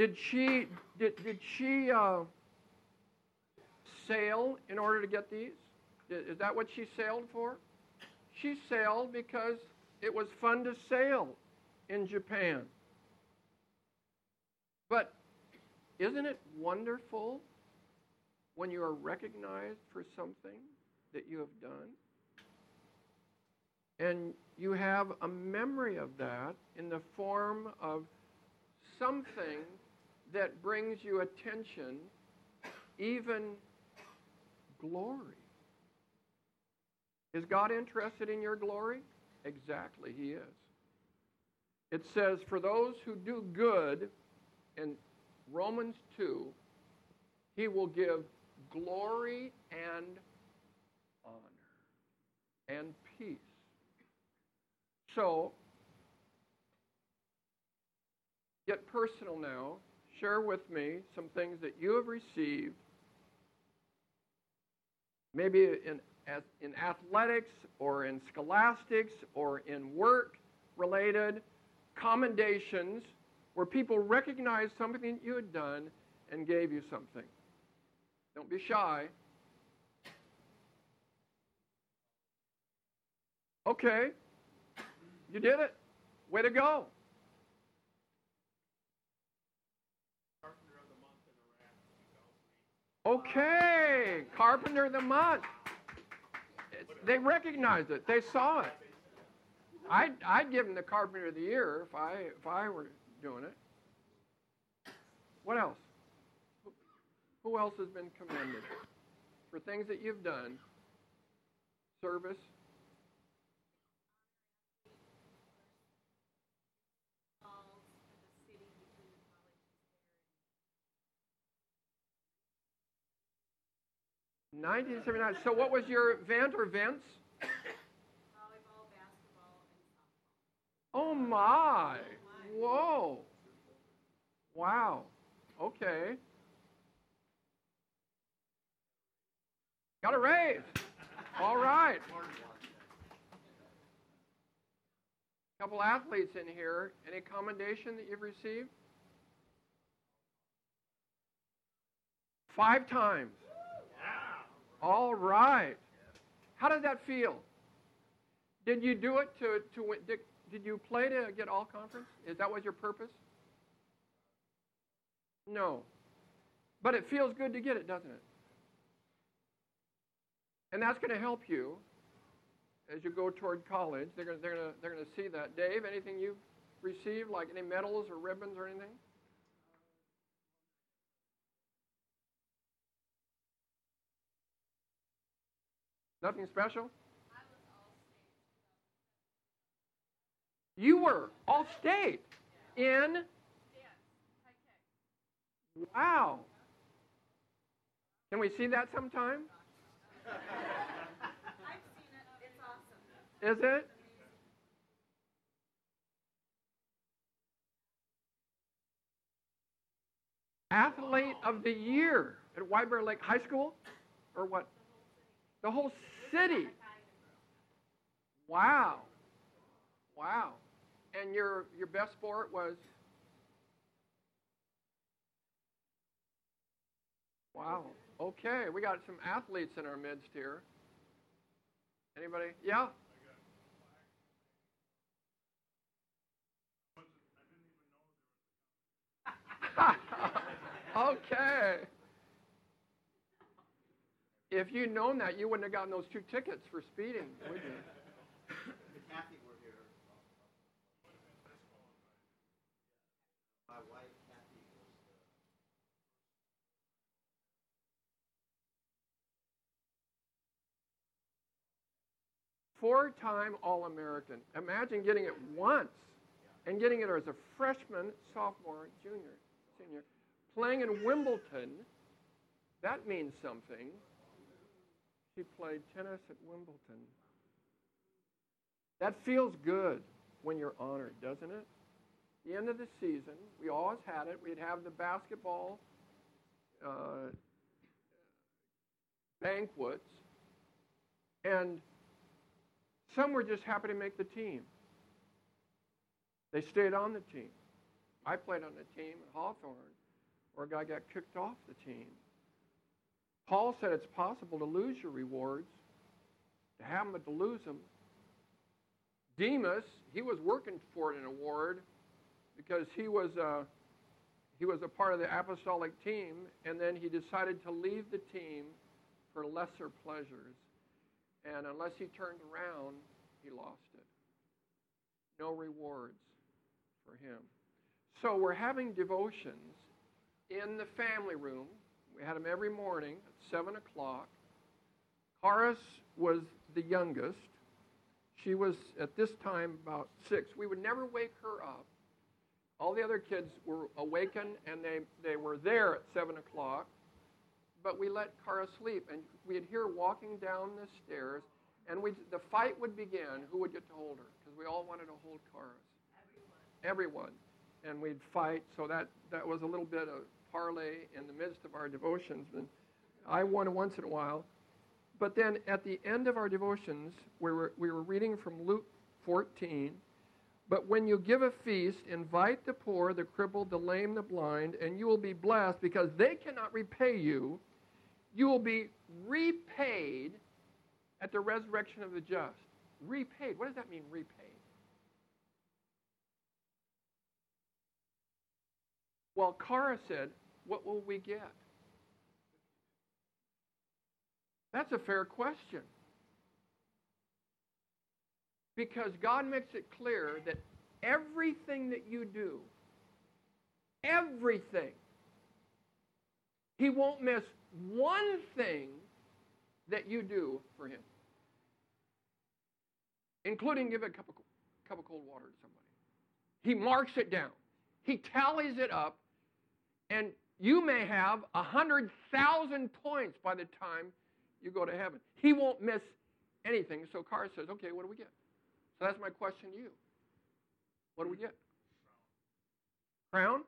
Did she did, did she uh, sail in order to get these? Is that what she sailed for? She sailed because it was fun to sail in Japan. But isn't it wonderful when you are recognized for something that you have done? And you have a memory of that in the form of something that brings you attention, even glory. Is God interested in your glory? Exactly, He is. It says, For those who do good, in Romans 2, He will give glory and honor and peace. So, get personal now. Share with me some things that you have received, maybe in, in athletics or in scholastics or in work related commendations where people recognized something you had done and gave you something. Don't be shy. Okay, you did it. Way to go. Okay, Carpenter of the Month. They recognized it. They saw it. I'd, I'd give him the Carpenter of the Year if I, if I were doing it. What else? Who else has been commended for things that you've done? Service. Nineteen seventy nine. So, what was your event or events? Volleyball, basketball, and softball. Oh my! Whoa! Wow. Okay. Got a raise. All right. Couple athletes in here. Any commendation that you've received? Five times. All right. How did that feel? Did you do it to, to win? Did, did you play to get all conference? Is that was your purpose? No. But it feels good to get it, doesn't it? And that's going to help you as you go toward college. They're going to, they're going to, they're going to see that. Dave, anything you've received, like any medals or ribbons or anything? Nothing special? You were all state in. Wow. Can we see that sometime? It. Awesome. Is it? Athlete of the Year at White Bear Lake High School? Or what? The whole city. Wow. Wow. And your your best sport was Wow. Okay, we got some athletes in our midst here. Anybody? Yeah? okay. If you'd known that, you wouldn't have gotten those two tickets for speeding, would you? Kathy were here. My wife, Kathy, was the Four time All American. Imagine getting it once and getting it as a freshman, sophomore, junior, senior. Playing in Wimbledon, that means something. Played tennis at Wimbledon. That feels good when you're honored, doesn't it? The end of the season, we always had it. We'd have the basketball uh, banquets, and some were just happy to make the team. They stayed on the team. I played on the team at Hawthorne where a guy got kicked off the team. Paul said it's possible to lose your rewards, to have them, but to lose them. Demas, he was working for an award because he was a, he was a part of the apostolic team, and then he decided to leave the team for lesser pleasures. And unless he turned around, he lost it. No rewards for him. So we're having devotions in the family room. We had them every morning at 7 o'clock. Karis was the youngest. She was at this time about six. We would never wake her up. All the other kids were awakened and they, they were there at 7 o'clock. But we let Kara sleep. And we'd hear walking down the stairs. And we the fight would begin who would get to hold her. Because we all wanted to hold Karis. Everyone. Everyone. And we'd fight. So that, that was a little bit of parlay in the midst of our devotions. And I won once in a while. But then at the end of our devotions, we were, we were reading from Luke 14. But when you give a feast, invite the poor, the crippled, the lame, the blind, and you will be blessed because they cannot repay you. You will be repaid at the resurrection of the just. Repaid. What does that mean, repaid? Well, Kara said, What will we get? That's a fair question. Because God makes it clear that everything that you do, everything, He won't miss one thing that you do for Him, including give a cup of, cup of cold water to somebody. He marks it down, He tallies it up, and you may have a hundred thousand points by the time you go to heaven. He won't miss anything. So Carr says, okay, what do we get? So that's my question to you. What do we get? Crown?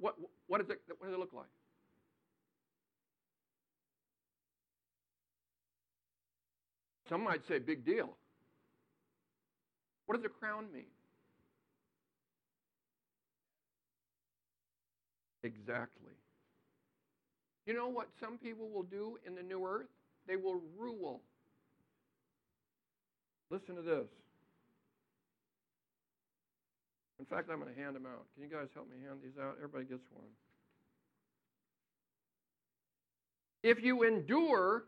What, what, is it, what does it look like? Some might say big deal. What does a crown mean? Exactly. You know what some people will do in the new earth? They will rule. Listen to this. In fact, I'm going to hand them out. Can you guys help me hand these out? Everybody gets one. If you endure,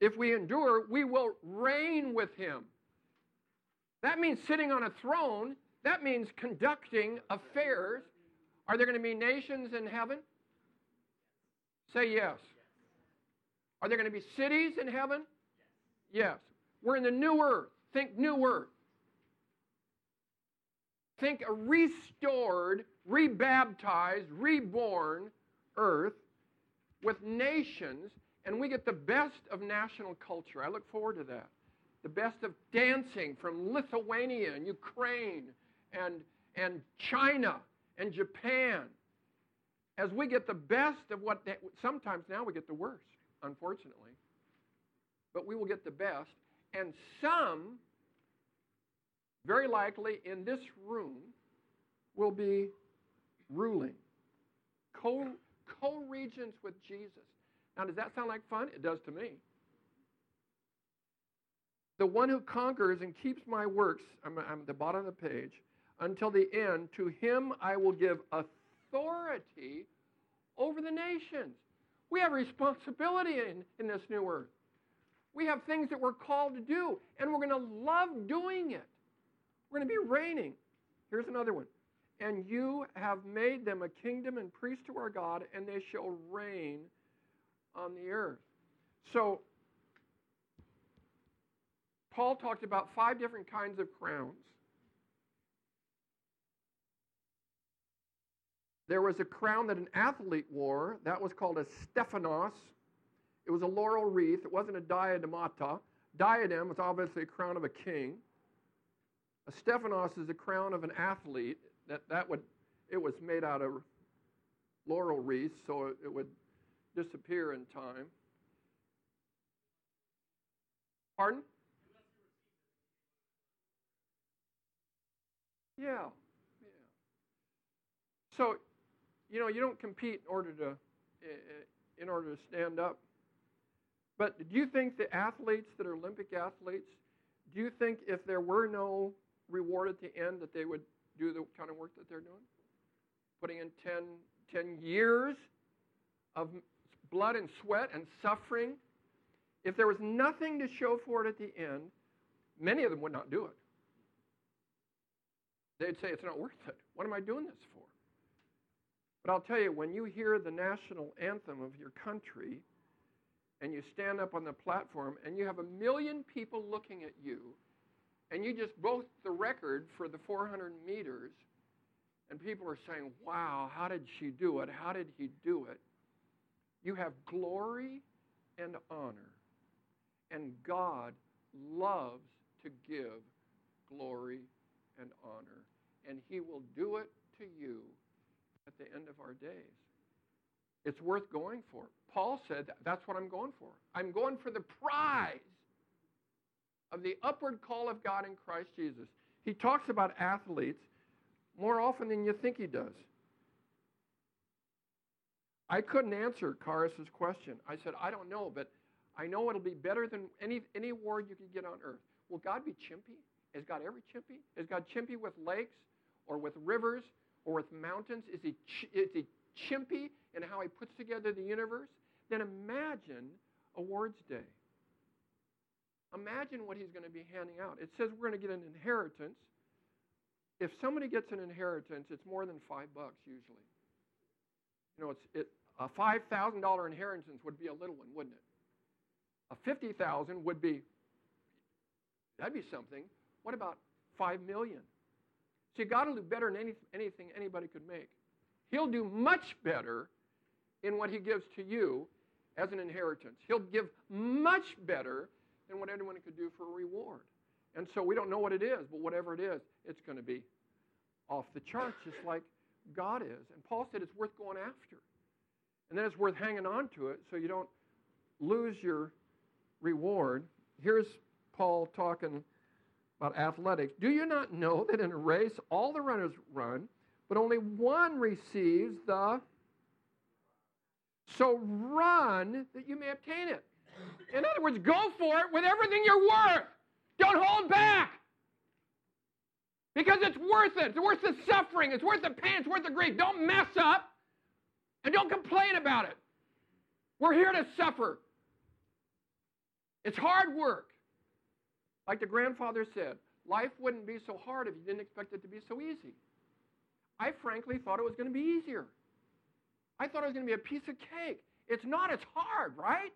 if we endure, we will reign with him. That means sitting on a throne. That means conducting affairs. Are there going to be nations in heaven? Say yes. Are there going to be cities in heaven? Yes. We're in the new earth. Think new earth. Think a restored, rebaptized, reborn earth with nations, and we get the best of national culture. I look forward to that. The best of dancing from Lithuania and Ukraine and, and China and Japan. As we get the best of what, sometimes now we get the worst unfortunately. But we will get the best. And some, very likely in this room, will be ruling, co regents with Jesus. Now, does that sound like fun? It does to me. The one who conquers and keeps my works, I'm, I'm at the bottom of the page, until the end, to him I will give authority over the nations. We have responsibility in, in this new earth. We have things that we're called to do, and we're going to love doing it. We're going to be reigning. Here's another one. And you have made them a kingdom and priests to our God, and they shall reign on the earth. So, Paul talked about five different kinds of crowns. There was a crown that an athlete wore. That was called a Stephanos. It was a laurel wreath. It wasn't a diademata. Diadem was obviously a crown of a king. A Stephanos is a crown of an athlete. That, that would, it was made out of laurel wreaths, so it would disappear in time. Pardon? Yeah. So, you know, you don't compete in order to in order to stand up. But do you think the athletes that are Olympic athletes, do you think if there were no reward at the end that they would do the kind of work that they're doing? Putting in 10, 10 years of blood and sweat and suffering. If there was nothing to show for it at the end, many of them would not do it. They'd say, It's not worth it. What am I doing this for? But I'll tell you, when you hear the national anthem of your country and you stand up on the platform and you have a million people looking at you and you just broke the record for the 400 meters and people are saying, wow, how did she do it? How did he do it? You have glory and honor. And God loves to give glory and honor. And he will do it to you at the end of our days. It's worth going for. Paul said, That's what I'm going for. I'm going for the prize of the upward call of God in Christ Jesus. He talks about athletes more often than you think he does. I couldn't answer Karis's question. I said, I don't know, but I know it'll be better than any, any award you could get on earth. Will God be chimpy? Is God every chimpy? Is God chimpy with lakes or with rivers or with mountains? Is he, is he chimpy in how he puts together the universe? Then imagine awards day. Imagine what he's going to be handing out. It says we're going to get an inheritance. If somebody gets an inheritance, it's more than five bucks usually. You know, it's, it, a $5,000 inheritance would be a little one, wouldn't it? A 50,000 would be, that'd be something. What about 5 million? See, God will do better than any, anything anybody could make. He'll do much better in what He gives to you as an inheritance. He'll give much better than what anyone could do for a reward. And so we don't know what it is, but whatever it is, it's going to be off the charts, just like God is. And Paul said it's worth going after. And then it's worth hanging on to it so you don't lose your reward. Here's Paul talking about athletics. Do you not know that in a race all the runners run, but only one receives the. So run that you may obtain it. In other words, go for it with everything you're worth. Don't hold back. Because it's worth it. It's worth the suffering. It's worth the pain. It's worth the grief. Don't mess up and don't complain about it. We're here to suffer. It's hard work. Like the grandfather said, life wouldn't be so hard if you didn't expect it to be so easy. I frankly thought it was going to be easier. I thought it was going to be a piece of cake. It's not, it's hard, right?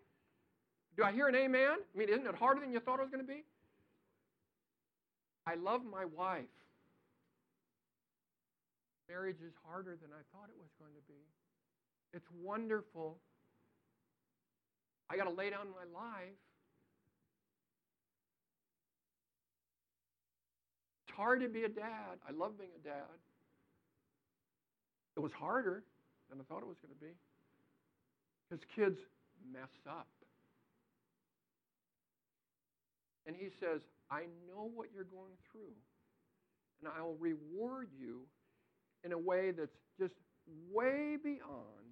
Do I hear an amen? I mean, isn't it harder than you thought it was going to be? I love my wife. Marriage is harder than I thought it was going to be. It's wonderful. I got to lay down my life. It's hard to be a dad. I love being a dad. It was harder than I thought it was going to be. Because kids mess up. And he says, I know what you're going through, and I'll reward you in a way that's just way beyond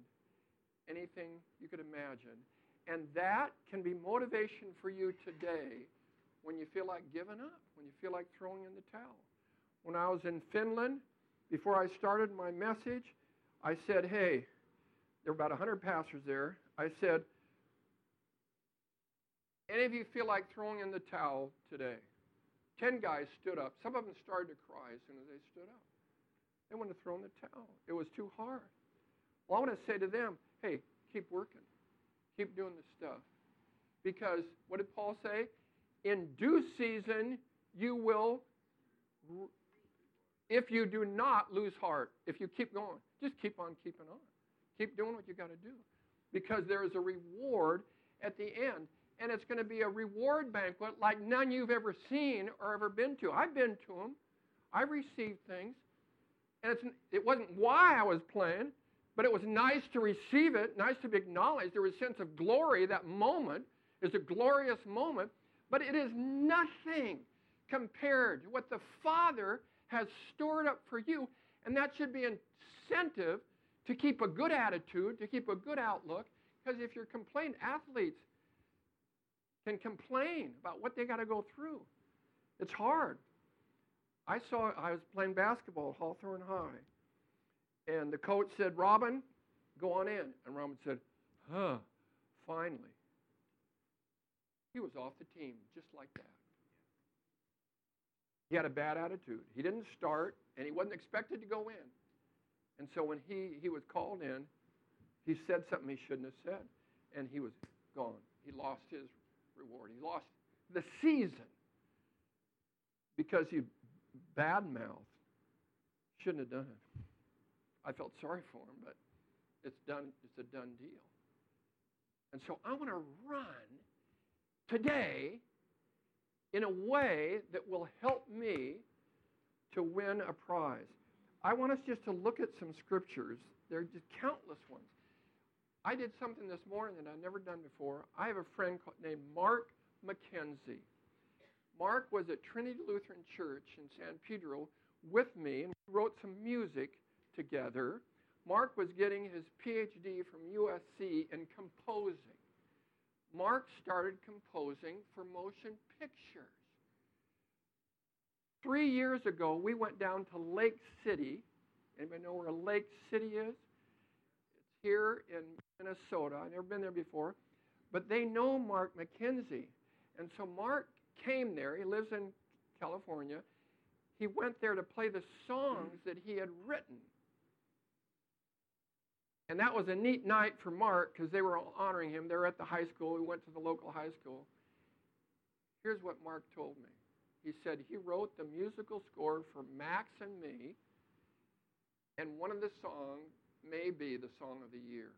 anything you could imagine. And that can be motivation for you today when you feel like giving up, when you feel like throwing in the towel. When I was in Finland, before I started my message, I said, hey, there were about 100 pastors there. I said, any of you feel like throwing in the towel today? Ten guys stood up. Some of them started to cry as soon as they stood up. They wanted to throw in the towel. It was too hard. Well, I want to say to them, hey, keep working. Keep doing the stuff. Because what did Paul say? In due season, you will, if you do not lose heart, if you keep going, just keep on keeping on. Keep doing what you got to do. Because there is a reward at the end. And it's going to be a reward banquet like none you've ever seen or ever been to. I've been to them. I've received things. And it wasn't why I was playing, but it was nice to receive it, nice to be acknowledged. There was a sense of glory. That moment is a glorious moment, but it is nothing compared to what the Father has stored up for you. And that should be incentive to keep a good attitude, to keep a good outlook. Because if you're complaining, athletes can complain about what they got to go through. It's hard. I saw, I was playing basketball at Hawthorne High, and the coach said, Robin, go on in. And Robin said, huh, finally. He was off the team just like that. He had a bad attitude. He didn't start, and he wasn't expected to go in. And so when he, he was called in, he said something he shouldn't have said, and he was gone. He lost his reward. He lost the season because he badmouthed. Shouldn't have done it. I felt sorry for him, but it's done. It's a done deal. And so I want to run today in a way that will help me to win a prize. I want us just to look at some scriptures. There are just countless ones. I did something this morning that I've never done before. I have a friend named Mark McKenzie. Mark was at Trinity Lutheran Church in San Pedro with me, and we wrote some music together. Mark was getting his PhD from USC in composing. Mark started composing for motion pictures. Three years ago, we went down to Lake City. Anybody know where Lake City is? It's here in Minnesota. I've never been there before. But they know Mark McKenzie. And so Mark came there. He lives in California. He went there to play the songs that he had written. And that was a neat night for Mark because they were honoring him. They were at the high school. We went to the local high school. Here's what Mark told me. He said he wrote the musical score for Max and me, and one of the songs may be the song of the year.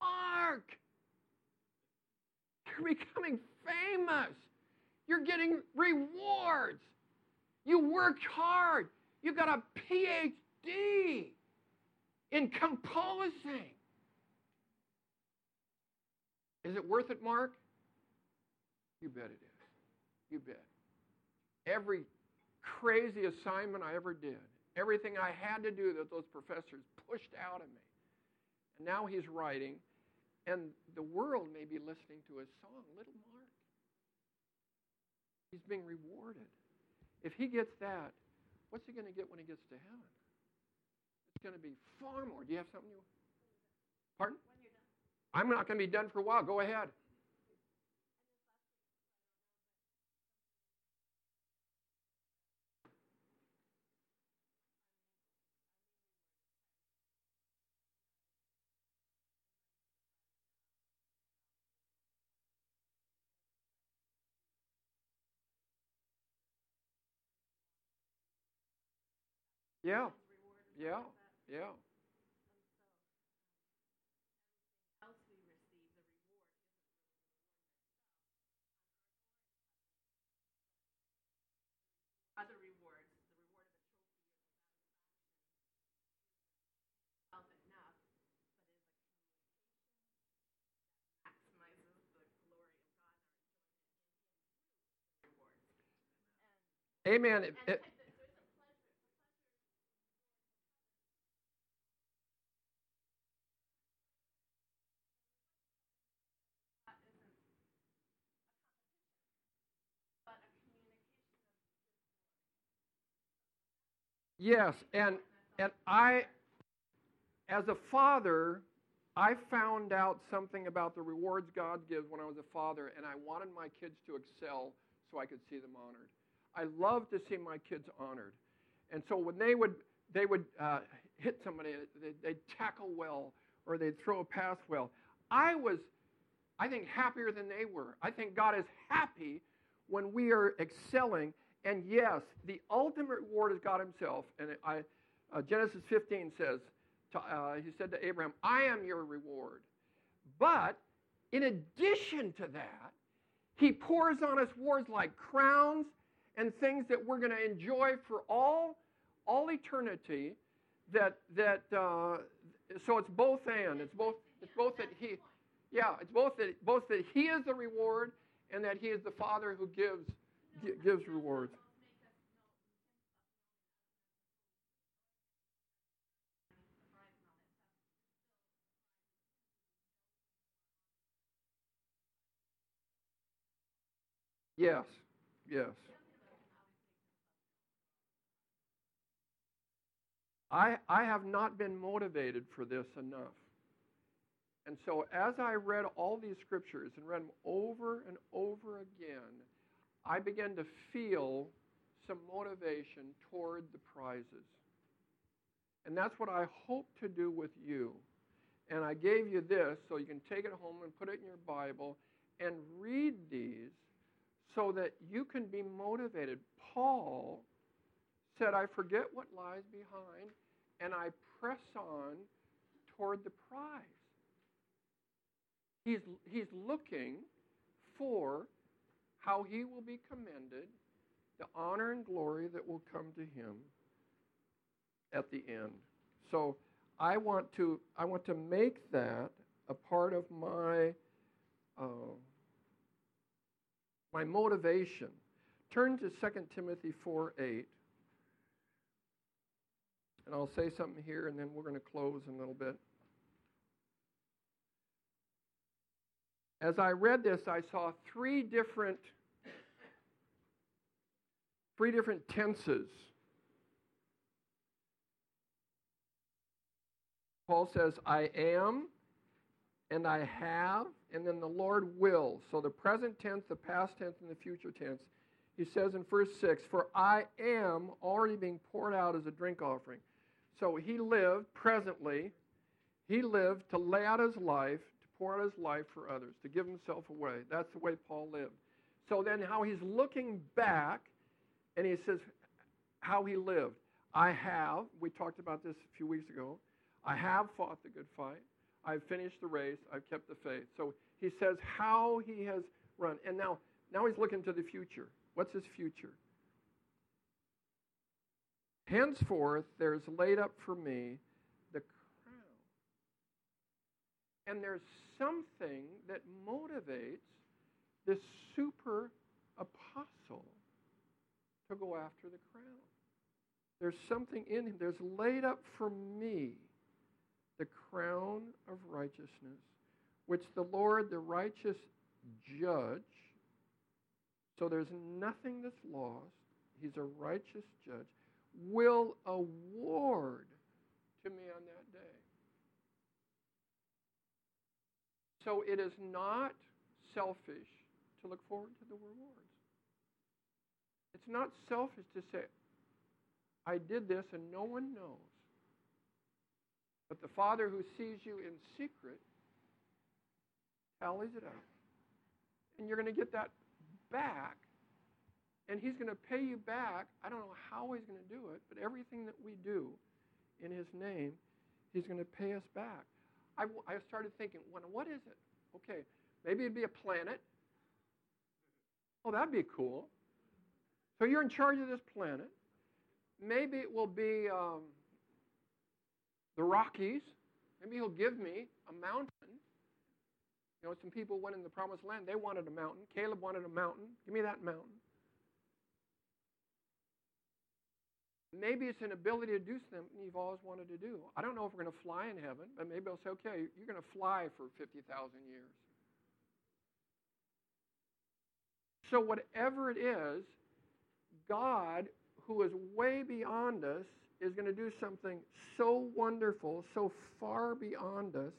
Mark! You're becoming famous. You're getting rewards. You worked hard. You got a PhD in composing. Is it worth it, Mark? You bet it is. You bet. Every crazy assignment I ever did, everything I had to do that those professors pushed out of me. And now he's writing, and the world may be listening to his song, Little Mark. He's being rewarded. If he gets that, what's he going to get when he gets to heaven? Going to be far more. Do you have something you Pardon? I'm not going to be done for a while. Go ahead. Yeah. Yeah. Yeah. Um, Other rewards, the reward of a trophy or the satisfaction enough, but is a communication that maximizes the glory of God and our enjoyment in Him rewards. Amen. It- And it- pleasure, the pleasure that isn't a competition, but a communication of yes, and and I, as a father, I found out something about the rewards God gives when I was a father, and I wanted my kids to excel so I could see them honored. I love to see my kids honored, and so when they would they would uh, hit somebody, they, they'd tackle well, or they'd throw a pass well. I was, I think, happier than they were. I think God is happy when we are excelling. And yes, the ultimate reward is God Himself. And I, uh, Genesis 15 says, to, uh, He said to Abraham, I am your reward. But in addition to that, He pours on us rewards like crowns and things that we're going to enjoy for all, all eternity. That that uh, so it's both and it's both it's both that He, yeah, it's both that both that He is the reward and that He is the Father who gives gi- gives rewards. Yes, yes. I, I have not been motivated for this enough. And so, as I read all these scriptures and read them over and over again, I began to feel some motivation toward the prizes. And that's what I hope to do with you. And I gave you this so you can take it home and put it in your Bible and read these so that you can be motivated. Paul said, I forget what lies behind and I press on toward the prize. He's, he's looking for how he will be commended, the honor and glory that will come to him at the end. So I want to I want to make that a part of my uh, my motivation. Turn to 2 Timothy 4 8. And I'll say something here and then we're going to close in a little bit. As I read this, I saw three different three different tenses. Paul says, I am, and I have, and then the Lord will. So the present tense, the past tense, and the future tense. He says in verse 6, For I am already being poured out as a drink offering. So he lived presently, he lived to lay out his life, to pour out his life for others, to give himself away. That's the way Paul lived. So then, how he's looking back, and he says, How he lived. I have, we talked about this a few weeks ago, I have fought the good fight. I've finished the race. I've kept the faith. So he says how he has run. And now, now he's looking to the future. What's his future? Henceforth, there's laid up for me the crown. And there's something that motivates this super to go after the crown. There's something in him. There's laid up for me the crown of righteousness, which the Lord, the righteous judge, so there's nothing that's lost, he's a righteous judge, will award to me on that day. So it is not selfish to look forward to the rewards. It's not selfish to say, I did this and no one knows. But the Father who sees you in secret tallies it up. And you're going to get that back. And He's going to pay you back. I don't know how He's going to do it, but everything that we do in His name, He's going to pay us back. I, I started thinking, well, what is it? Okay, maybe it'd be a planet. Oh, that'd be cool. So you're in charge of this planet. Maybe it will be. Um, the Rockies. Maybe he'll give me a mountain. You know, some people went in the promised land, they wanted a mountain. Caleb wanted a mountain. Give me that mountain. Maybe it's an ability to do something you've always wanted to do. I don't know if we're going to fly in heaven, but maybe I'll say, okay, you're going to fly for 50,000 years. So, whatever it is, God, who is way beyond us, is going to do something so wonderful, so far beyond us,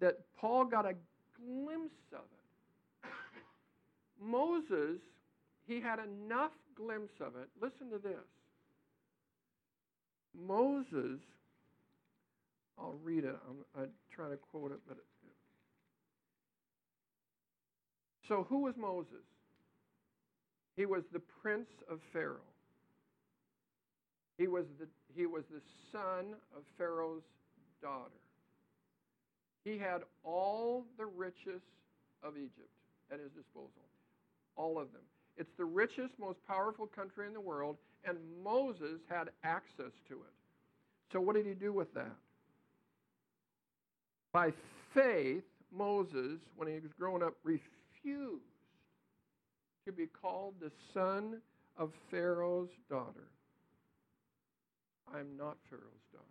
that Paul got a glimpse of it. Moses, he had enough glimpse of it. Listen to this. Moses, I'll read it. I'm, I try to quote it, but. It, so, who was Moses? He was the prince of Pharaoh. He was the, he was the son of Pharaoh's daughter. He had all the riches of Egypt at his disposal. All of them. It's the richest, most powerful country in the world, and Moses had access to it. So, what did he do with that? By faith, Moses, when he was growing up, refused to be called the son of Pharaoh's daughter. I'm not Pharaoh's daughter.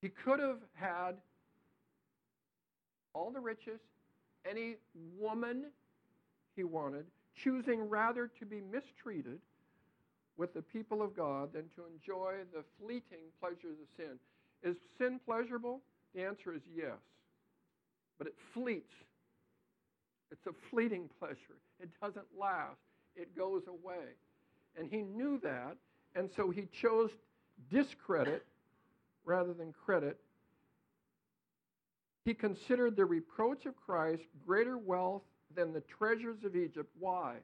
He could have had all the riches, any woman he wanted, choosing rather to be mistreated with the people of God than to enjoy the fleeting pleasures of sin. Is sin pleasurable? The answer is yes. But it fleets. It's a fleeting pleasure. It doesn't last. It goes away. And he knew that, and so he chose discredit rather than credit. He considered the reproach of Christ greater wealth than the treasures of Egypt. Why?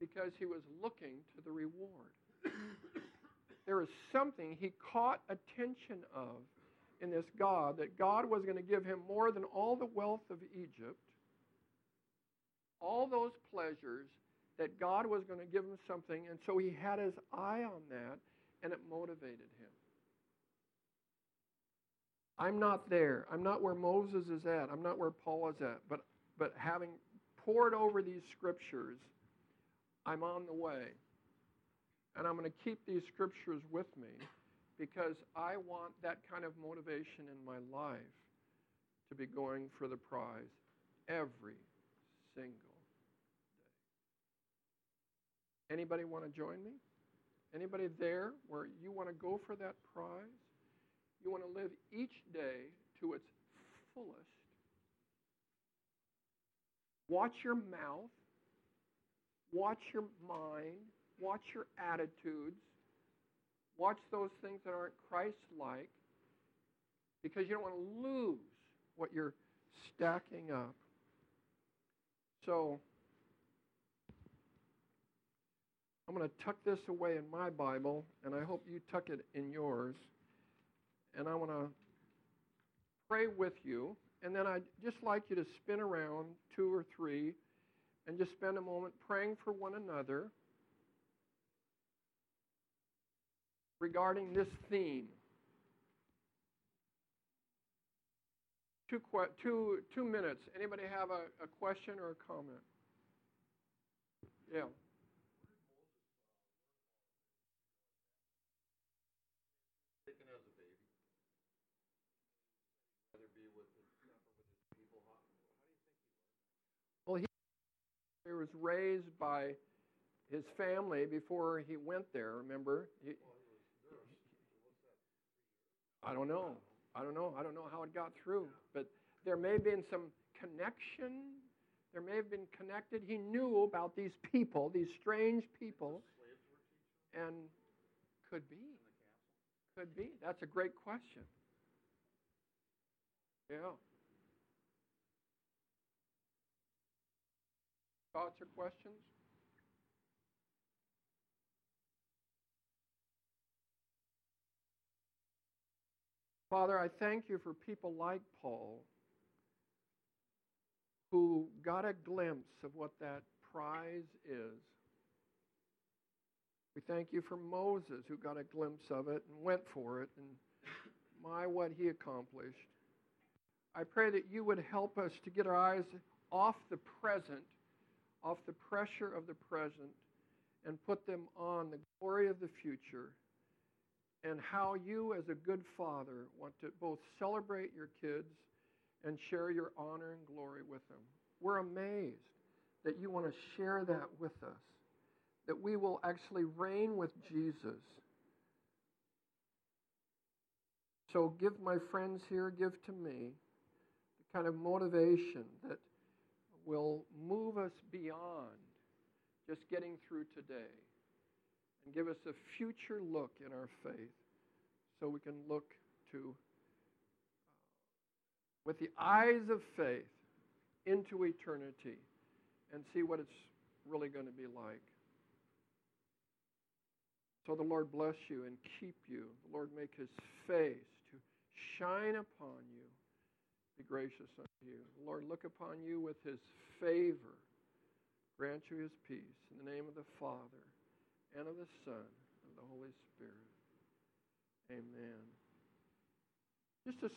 Because he was looking to the reward. there is something he caught attention of in this God that God was going to give him more than all the wealth of Egypt, all those pleasures, that God was going to give him something, and so he had his eye on that, and it motivated him. I'm not there. I'm not where Moses is at. I'm not where Paul is at. But, but having pored over these scriptures, I'm on the way. And I'm going to keep these scriptures with me because I want that kind of motivation in my life to be going for the prize every single day. Anybody want to join me? Anybody there where you want to go for that prize? You want to live each day to its fullest. Watch your mouth, watch your mind, watch your attitudes, watch those things that aren't Christ like, because you don't want to lose what you're stacking up. So, I'm going to tuck this away in my Bible, and I hope you tuck it in yours. And I want to pray with you. And then I'd just like you to spin around two or three and just spend a moment praying for one another regarding this theme. Two, two, two minutes. Anybody have a, a question or a comment? Yeah. Taken as a baby. Rather be with his, suffer with his people. How, how do you think learned? He was raised by his family before he went there, remember? He, I don't know. I don't know. I don't know how it got through. But there may have been some connection. There may have been connected. He knew about these people, these strange people. And could be. Could be. That's a great question. Yeah. Thoughts or questions? Father, I thank you for people like Paul who got a glimpse of what that prize is. We thank you for Moses who got a glimpse of it and went for it, and my, what he accomplished. I pray that you would help us to get our eyes off the present, off the pressure of the present, and put them on the glory of the future and how you, as a good father, want to both celebrate your kids and share your honor and glory with them. We're amazed that you want to share that with us, that we will actually reign with Jesus. So give my friends here, give to me the kind of motivation that will move us beyond just getting through today and give us a future look in our faith so we can look to, uh, with the eyes of faith, into eternity and see what it's really going to be like. So the Lord bless you and keep you. The Lord make his face to shine upon you, be gracious unto you. Lord look upon you with his favor, grant you his peace. In the name of the Father, and of the Son, and the Holy Spirit. Amen. Just a